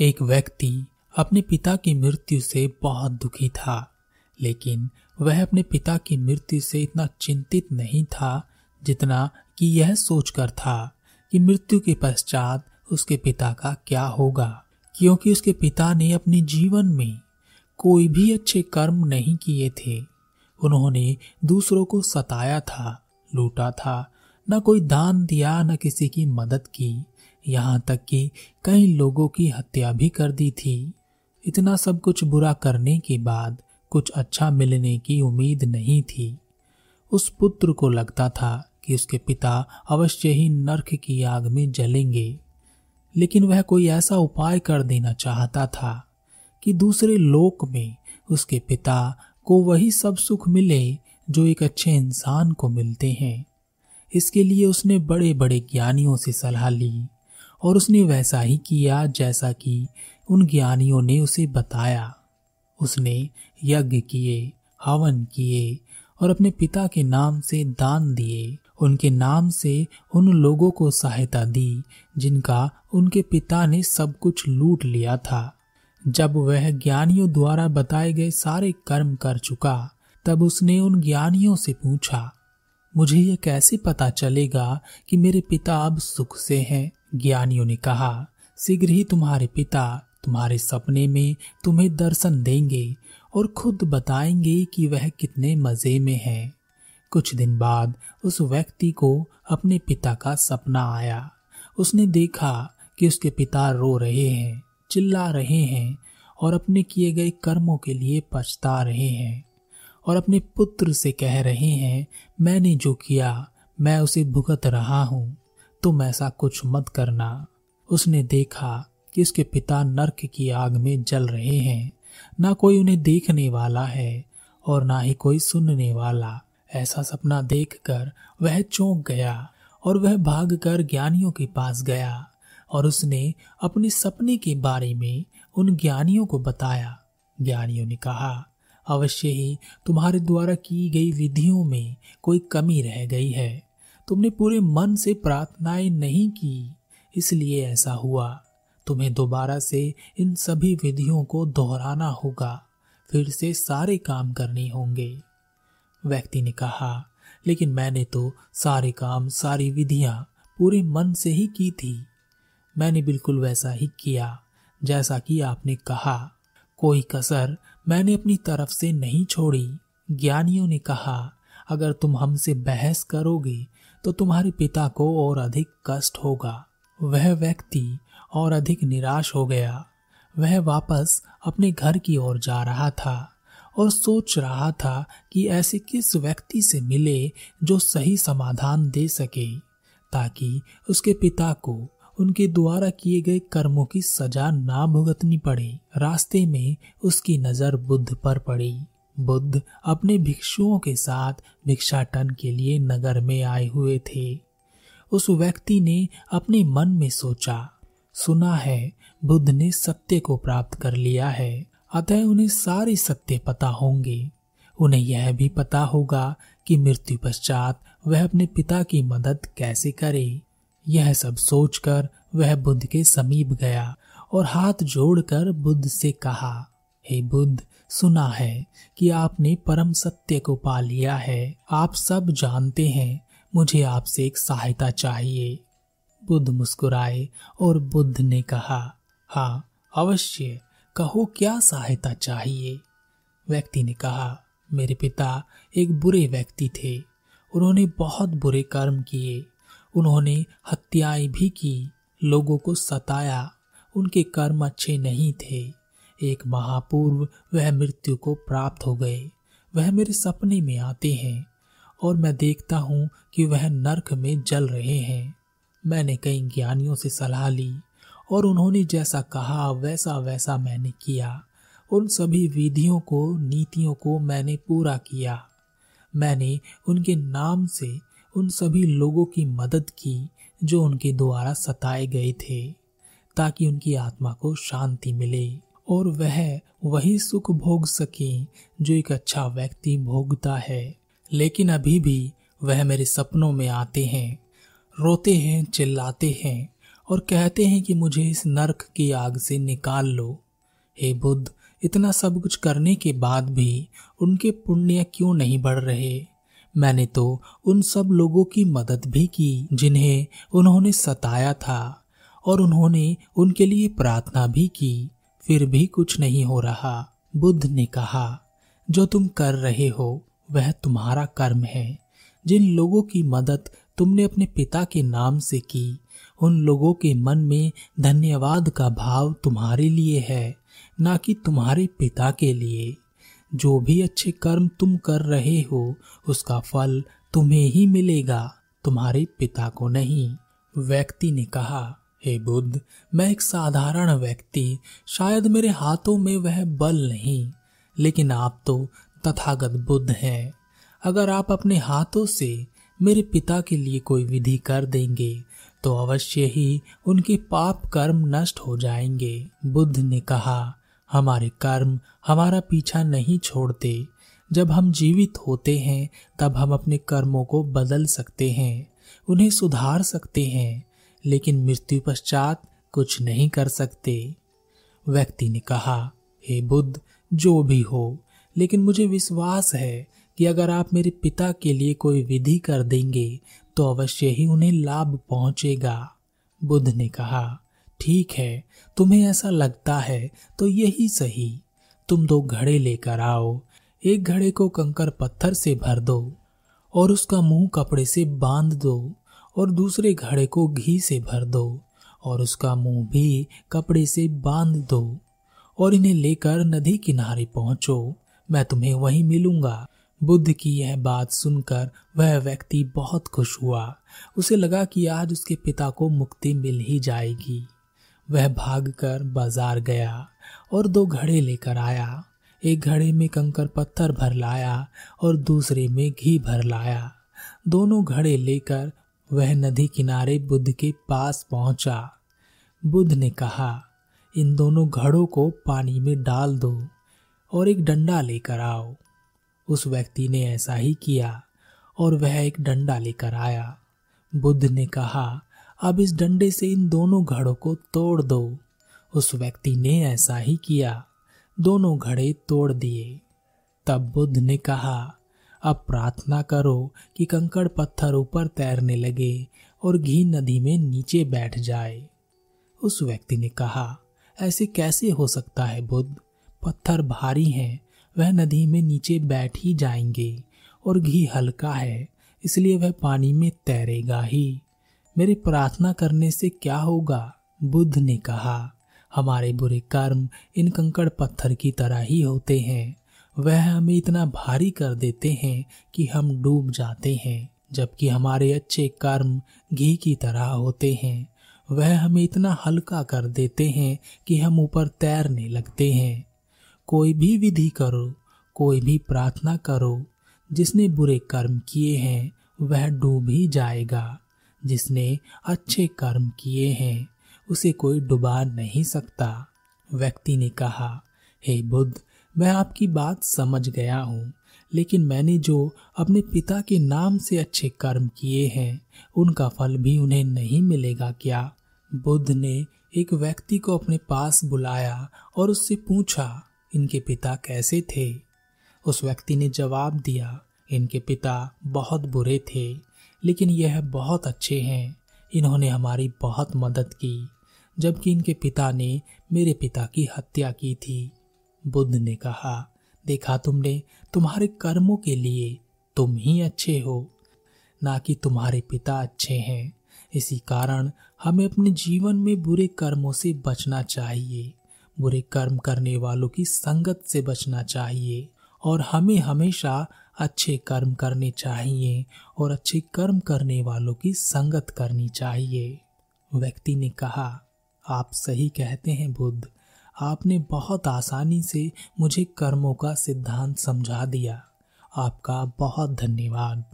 एक व्यक्ति अपने पिता की मृत्यु से बहुत दुखी था, लेकिन वह अपने पिता की मृत्यु से इतना चिंतित नहीं था जितना कि यह सोचकर था कि मृत्यु के पश्चात उसके पिता का क्या होगा, क्योंकि उसके पिता ने अपने जीवन में कोई भी अच्छे कर्म नहीं किए थे। उन्होंने दूसरों को सताया था, लूटा था, न कोई दान दिया, न किसी की मदद की। यहाँ तक कि कई लोगों की हत्या भी कर दी थी। इतना सब कुछ बुरा करने के बाद कुछ अच्छा मिलने की उम्मीद नहीं थी। उस पुत्र को लगता था कि उसके पिता अवश्य ही नरक की आग में जलेंगे। लेकिन वह कोई ऐसा उपाय कर देना चाहता था कि दूसरे लोक में उसके पिता को वही सब सुख मिले जो एक अच्छे इंसान को मिलते हैं। इसके लिए उसने बड़े बड़े ज्ञानियों से सलाह ली। और उसने वैसा ही किया जैसा कि उन ज्ञानियों ने उसे बताया। उसने यज्ञ किए, हवन किए और अपने पिता के नाम से दान दिए। उनके नाम से उन लोगों को सहायता दी, जिनका उनके पिता ने सब कुछ लूट लिया था। जब वह ज्ञानियों द्वारा बताए गए सारे कर्म कर चुका, तब उसने उन ज्ञानियों से पूछा, मुझे यह कैसे पता चलेगा कि मेरे पिता अब सुख से हैं? ज्ञानियों ने कहा, शीघ्र ही तुम्हारे पिता तुम्हारे सपने में तुम्हें दर्शन देंगे और खुद बताएँगे कि वह कितने मज़े में है। कुछ दिन बाद उस व्यक्ति को अपने पिता का सपना आया। उसने देखा कि उसके पिता रो रहे हैं, चिल्ला रहे हैं और अपने किए गए कर्मों के लिए पछता रहे हैं और अपने पुत्र से कह रहे हैं, मैंने जो किया, मैं उसे भुगत रहा हूँ। तुम ऐसा कुछ मत करना। उसने देखा कि उसके पिता नरक की आग में जल रहे हैं। ना कोई उन्हें देखने वाला है और ना ही कोई सुनने वाला। ऐसा सपना देखकर वह चौंक गया और वह भागकर ज्ञानियों के पास गया और उसने अपने सपने के बारे में उन ज्ञानियों को बताया। ज्ञानियों ने कहा, अवश्य ही तुम्हारे द्वारा की गई विधियों में कोई कमी रह गई है। तुमने पूरे मन से प्रार्थनाएँ नहीं की, इसलिए ऐसा हुआ। तुम्हें दोबारा से इन सभी विधियों को दोहराना होगा, फिर से सारे काम करने होंगे। व्यक्ति ने कहा, लेकिन मैंने तो सारे काम, सारी विधियाँ पूरे मन से ही की थी। मैंने बिल्कुल वैसा ही किया, जैसा कि आपने कहा। कोई कसर मैंने अपनी तरफ़ से नहीं छोड़ी। ज्ञानियों ने कहा, अगर तुम हमसे बहस करोगे तो तुम्हारे पिता को और अधिक कष्ट होगा। वह व्यक्ति और अधिक निराश हो गया। वह वापस अपने घर की ओर जा रहा था और सोच रहा था कि ऐसे किस व्यक्ति से मिले जो सही समाधान दे सके, ताकि उसके पिता को उनके द्वारा किए गए कर्मों की सजा ना भुगतनी पड़े। रास्ते में उसकी नज़र बुद्ध पर पड़ी। बुद्ध अपने भिक्षुओं के साथ भिक्षाटन के लिए नगर में आए हुए थे। उस व्यक्ति ने अपने मन में सोचा, सुना है, बुद्ध ने सत्य को प्राप्त कर लिया है, अतः उन्हें सारे सत्य पता होंगे। उन्हें यह भी पता होगा कि मृत्यु पश्चात वह अपने पिता की मदद कैसे करे। यह सब सोचकर वह बुद्ध के समीप गया और हाथ जोड़कर बुद्ध से कहा, हे बुद्ध सुना है कि आपने परम सत्य को पा लिया है। आप सब जानते हैं, मुझे आपसे एक सहायता चाहिए। बुद्ध मुस्कुराए और बुद्ध ने कहा हाँ अवश्य, कहो क्या सहायता चाहिए? व्यक्ति ने कहा, मेरे पिता एक बुरे व्यक्ति थे। उन्होंने बहुत बुरे कर्म किए। उन्होंने हत्याएँ भी की। लोगों को सताया। उनके कर्म अच्छे नहीं थे। एक महापूर्व वह मृत्यु को प्राप्त हो गए। वह मेरे सपने में आते हैं और मैं देखता हूँ कि वह नरक में जल रहे हैं। मैंने कई ज्ञानियों से सलाह ली और उन्होंने जैसा कहा वैसा वैसा मैंने किया उन सभी विधियों को, नीतियों को मैंने पूरा किया। मैंने उनके नाम से उन सभी लोगों की मदद की जो उनके द्वारा सताए गए थे, ताकि उनकी आत्मा को शांति मिले। और वह वही सुख भोग सके जो एक अच्छा व्यक्ति भोगता है। लेकिन अभी भी वह मेरे सपनों में आते हैं, रोते हैं, चिल्लाते हैं और कहते हैं कि मुझे इस नरक की आग से निकाल लो। हे बुद्ध, इतना सब कुछ करने के बाद भी उनके पुण्य क्यों नहीं बढ़ रहे? मैंने तो उन सब लोगों की मदद भी की जिन्हें उन्होंने सताया था और उन्होंने उनके लिए प्रार्थना भी की। फिर भी कुछ नहीं हो रहा। बुद्ध ने कहा, जो तुम कर रहे हो, वह तुम्हारा कर्म है। जिन लोगों की मदद तुमने अपने पिता के नाम से की, उन लोगों के मन में धन्यवाद का भाव तुम्हारे लिए है, ना कि तुम्हारे पिता के लिए। जो भी अच्छे कर्म तुम कर रहे हो, उसका फल तुम्हें ही मिलेगा, तुम्हारे पिता को नहीं। व्यक्ति ने कहा हे बुद्ध, मैं एक साधारण व्यक्ति, शायद मेरे हाथों में वह बल नहीं, लेकिन आप तो तथागत बुद्ध हैं। अगर आप अपने हाथों से मेरे पिता के लिए कोई विधि कर देंगे तो अवश्य ही उनके पाप कर्म नष्ट हो जाएँगे। बुद्ध ने कहा, हमारे कर्म हमारा पीछा नहीं छोड़ते। जब हम जीवित होते हैं, तब हम अपने कर्मों को बदल सकते हैं, उन्हें सुधार सकते हैं। लेकिन मृत्यु पश्चात कुछ नहीं कर सकते। व्यक्ति ने कहा, हे बुद्ध, जो भी हो, लेकिन मुझे विश्वास है कि अगर आप मेरे पिता के लिए कोई विधि कर देंगे तो अवश्य ही उन्हें लाभ पहुंचेगा। बुद्ध ने कहा, ठीक है, तुम्हें ऐसा लगता है तो यही सही। तुम दो घड़े लेकर आओ, एक घड़े को कंकर पत्थर से भर दो और उसका मुँह कपड़े से बाँध दो। और दूसरे घड़े को घी से भर दो और उसका मुँह भी कपड़े से बाँध दो और इन्हें लेकर नदी किनारे पहुंचो। मैं तुम्हें वहीं मिलूँगा। बुद्ध की यह बात सुनकर वह व्यक्ति बहुत खुश हुआ। उसे लगा कि आज उसके पिता को मुक्ति मिल ही जाएगी। वह भागकर बाज़ार गया और दो घड़े लेकर आया। एक घड़े में कंकर पत्थर भर लाया और दूसरे में घी भर लाया। दोनों घड़े लेकर वह नदी किनारे बुद्ध के पास पहुँचा। बुद्ध ने कहा, इन दोनों घड़ों को पानी में डाल दो और एक डंडा लेकर आओ। उस व्यक्ति ने ऐसा ही किया और वह एक डंडा लेकर आया। बुद्ध ने कहा, अब इस डंडे से इन दोनों घड़ों को तोड़ दो। उस व्यक्ति ने ऐसा ही किया। दोनों घड़े तोड़ दिए। तब बुद्ध ने कहा अब प्रार्थना करो कि कंकड़ पत्थर ऊपर तैरने लगे और घी नदी में नीचे बैठ जाए। उस व्यक्ति ने कहा, ऐसे कैसे हो सकता है बुद्ध? पत्थर भारी हैं, वह नदी में नीचे बैठ ही जाएँगे और घी हल्का है, इसलिए वह पानी में तैरेगा ही। मेरी प्रार्थना करने से क्या होगा? बुद्ध ने कहा, हमारे बुरे कर्म इन कंकड़ पत्थर की तरह ही होते हैं। वह हमें इतना भारी कर देते हैं कि हम डूब जाते हैं, जबकि हमारे अच्छे कर्म घी की तरह होते हैं। वह हमें इतना हल्का कर देते हैं कि हम ऊपर तैरने लगते हैं। कोई भी विधि करो, कोई भी प्रार्थना करो, जिसने बुरे कर्म किए हैं, वह डूब ही जाएगा। जिसने अच्छे कर्म किए हैं, उसे कोई डुबा नहीं सकता। व्यक्ति ने कहा, हे बुद्ध मैं आपकी बात समझ गया हूँ, लेकिन मैंने जो अपने पिता के नाम से अच्छे कर्म किए हैं, उनका फल भी उन्हें नहीं मिलेगा क्या? बुद्ध ने एक व्यक्ति को अपने पास बुलाया और उससे पूछा, इनके पिता कैसे थे? उस व्यक्ति ने जवाब दिया, इनके पिता बहुत बुरे थे, लेकिन यह बहुत अच्छे हैं, इन्होंने हमारी बहुत मदद की, जबकि इनके पिता ने मेरे पिता की हत्या की थी। बुद्ध ने कहा, देखा तुमने, तुम्हारे कर्मों के लिए तुम ही अच्छे हो। ना कि तुम्हारे पिता अच्छे हैं। इसी कारण हमें अपने जीवन में बुरे कर्मों से बचना चाहिए। बुरे कर्म करने वालों की संगत से बचना चाहिए। और हमें हमेशा अच्छे कर्म करने चाहिए और अच्छे कर्म करने वालों की संगत करनी चाहिए। व्यक्ति ने कहा, आप सही कहते हैं बुद्ध। आपने बहुत आसानी से मुझे कर्मों का सिद्धांत समझा दिया। आपका बहुत धन्यवाद।